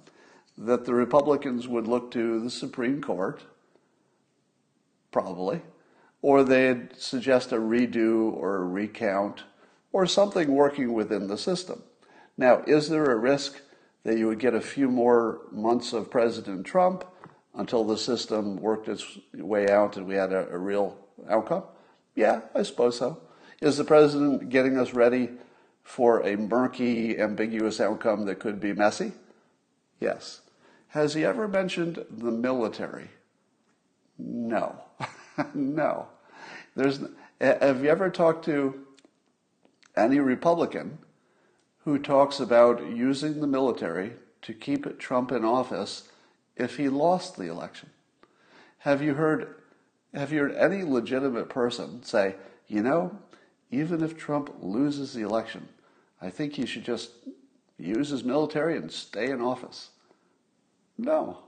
that the Republicans would look to the Supreme Court, probably, or they'd suggest a redo or a recount or something working within the system. Now, is there a risk that you would get a few more months of President Trump until the system worked its way out and we had a, a real outcome? Yeah, I suppose so. Is the president getting us ready for a murky, ambiguous outcome that could be messy? Yes. Has he ever mentioned the military? No. no. There's, have you ever talked to any Republican who talks about using the military to keep Trump in office if he lost the election? Have you heard have you heard any legitimate person say, you know, even if Trump loses the election, I think he should just use his military and stay in office? No.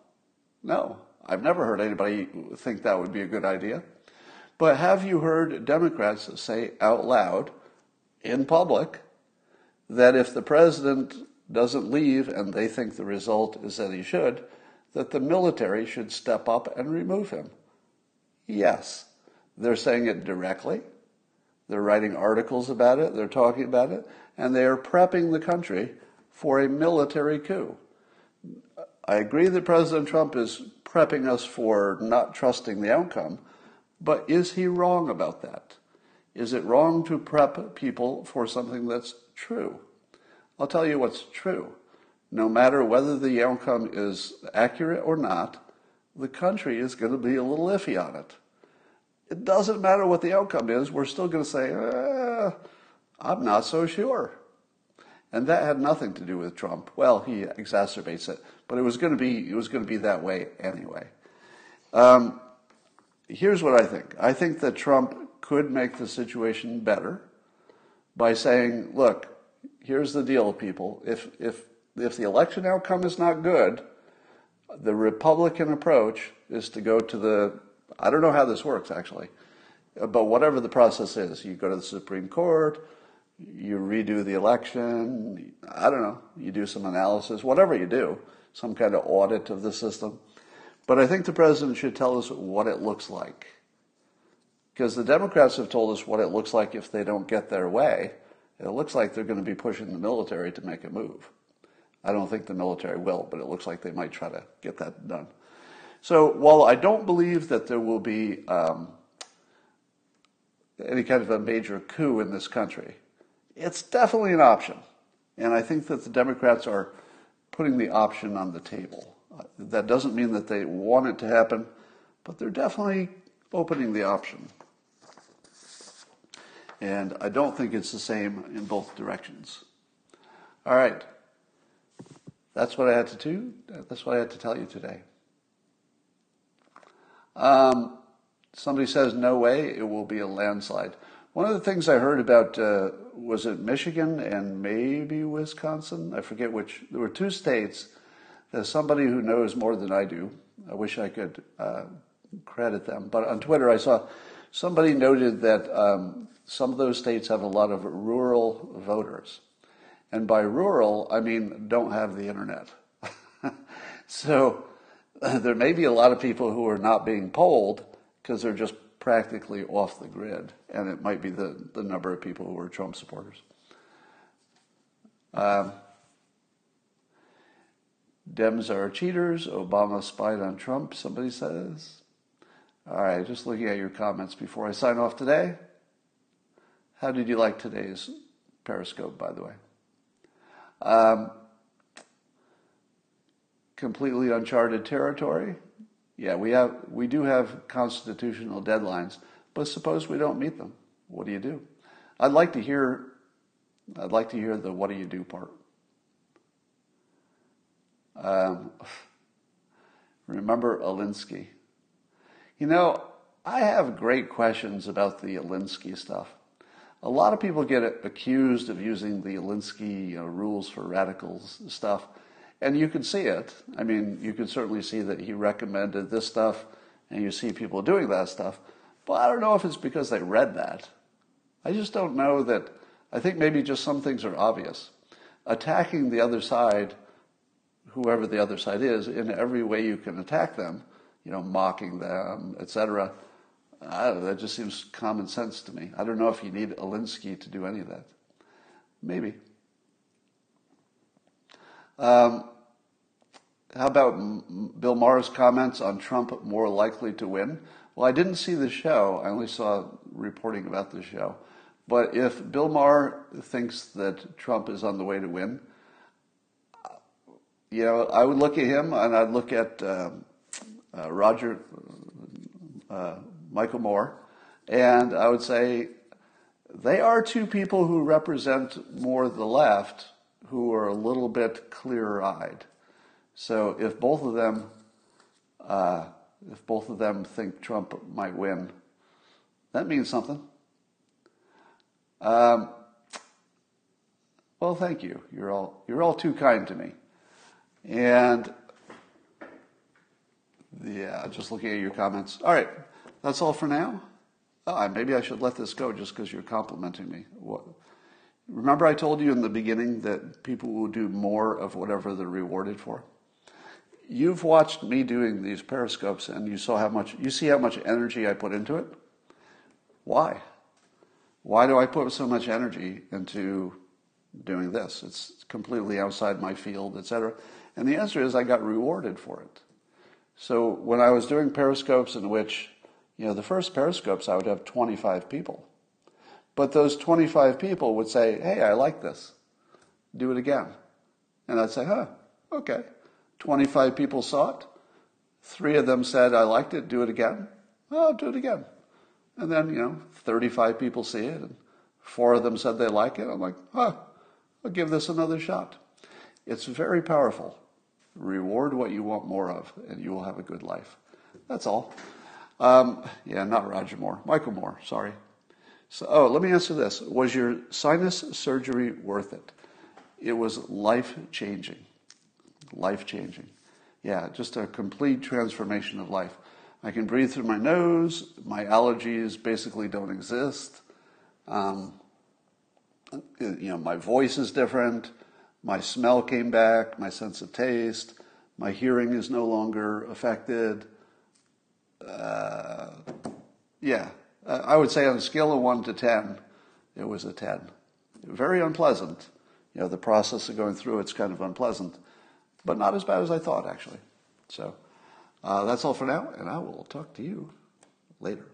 No. I've never heard anybody think that would be a good idea. But have you heard Democrats say out loud in public that if the president doesn't leave and they think the result is that he should, that the military should step up and remove him? Yes. They're saying it directly. They're writing articles about it. They're talking about it. And they are prepping the country for a military coup. I agree that President Trump is prepping us for not trusting the outcome, but is he wrong about that? Is it wrong to prep people for something that's true? I'll tell you what's true. No matter whether the outcome is accurate or not, the country is going to be a little iffy on it. It doesn't matter what the outcome is, we're still going to say, eh, I'm not so sure. And that had nothing to do with Trump. Well, he exacerbates it, but it was going to be, it was going to be that way anyway. Um, here's what I think I think that Trump could make the situation better by saying, look, here's the deal, people. If, if, if the election outcome is not good, the Republican approach is to go to the, I don't know how this works actually, but whatever the process is, you go to the Supreme Court, you redo the election, I don't know, you do some analysis, whatever you do, some kind of audit of the system. But I think the president should tell us what it looks like. Because the Democrats have told us what it looks like if they don't get their way. It looks like they're going to be pushing the military to make a move. I don't think the military will, but it looks like they might try to get that done. So while I don't believe that there will be um, any kind of a major coup in this country, it's definitely an option. And I think that the Democrats are putting the option on the table. That doesn't mean that they want it to happen, but they're definitely opening the option. And I don't think it's the same in both directions. All right. That's what I had to do. That's what I had to tell you today. Um, somebody says, no way, it will be a landslide. One of the things I heard about uh, was it Michigan and maybe Wisconsin? I forget which. There were two states. There's somebody who knows more than I do. I wish I could uh, credit them. But on Twitter, I saw somebody noted that um, some of those states have a lot of rural voters. And by rural, I mean don't have the internet. so there may be a lot of people who are not being polled because they're just practically off the grid. And it might be the, the number of people who are Trump supporters. Um, Dems are cheaters. Obama spied on Trump, somebody says. All right, just looking at your comments before I sign off today. How did you like today's Periscope, by the way? Um, completely uncharted territory. Yeah, we have we do have constitutional deadlines, but suppose we don't meet them. What do you do? I'd like to hear I'd like to hear the what do you do part. Um, remember Alinsky. You know, I have great questions about the Alinsky stuff. A lot of people get accused of using the Alinsky you know, rules for radicals stuff, and you can see it. I mean, you can certainly see that he recommended this stuff, and you see people doing that stuff. But I don't know if it's because they read that. I just don't know that. I think maybe just some things are obvious. Attacking the other side, whoever the other side is, in every way you can attack them, you know, mocking them, etc that just seems common sense to me. I don't know if you need Alinsky to do any of that. Maybe. Um, how about Bill Maher's comments on Trump more likely to win? Well, I didn't see the show. I only saw reporting about the show. But if Bill Maher thinks that Trump is on the way to win, you know, I would look at him and I'd look at um, uh, Roger uh, Michael Moore, and I would say they are two people who represent more the left who are a little bit clearer eyed. So if both of them, uh, if both of them think Trump might win, that means something. Um, well, thank you. You're all you're all too kind to me, and yeah, just looking at your comments. All right. That's all for now? Oh, maybe I should let this go just because you're complimenting me. What? Remember, I told you in the beginning that people will do more of whatever they're rewarded for? You've watched me doing these periscopes and you saw how much you see how much energy I put into it. Why? Why do I put so much energy into doing this? It's completely outside my field, etc. And the answer is I got rewarded for it. So when I was doing periscopes in which you know, the first periscopes, I would have 25 people. But those 25 people would say, hey, I like this. Do it again. And I'd say, huh, okay. 25 people saw it. Three of them said, I liked it, do it again. Oh, do it again. And then, you know, 35 people see it, and four of them said they like it. I'm like, huh, I'll give this another shot. It's very powerful. Reward what you want more of, and you will have a good life. That's all. Um, yeah, not Roger Moore. Michael Moore, sorry. So, oh, let me answer this. Was your sinus surgery worth it? It was life changing. Life changing. Yeah, just a complete transformation of life. I can breathe through my nose. My allergies basically don't exist. Um, you know, my voice is different. My smell came back. My sense of taste. My hearing is no longer affected uh, yeah, uh, I would say on a scale of one to 10, it was a 10. Very unpleasant. You know, the process of going through it's kind of unpleasant, but not as bad as I thought, actually. So uh, that's all for now, and I will talk to you later.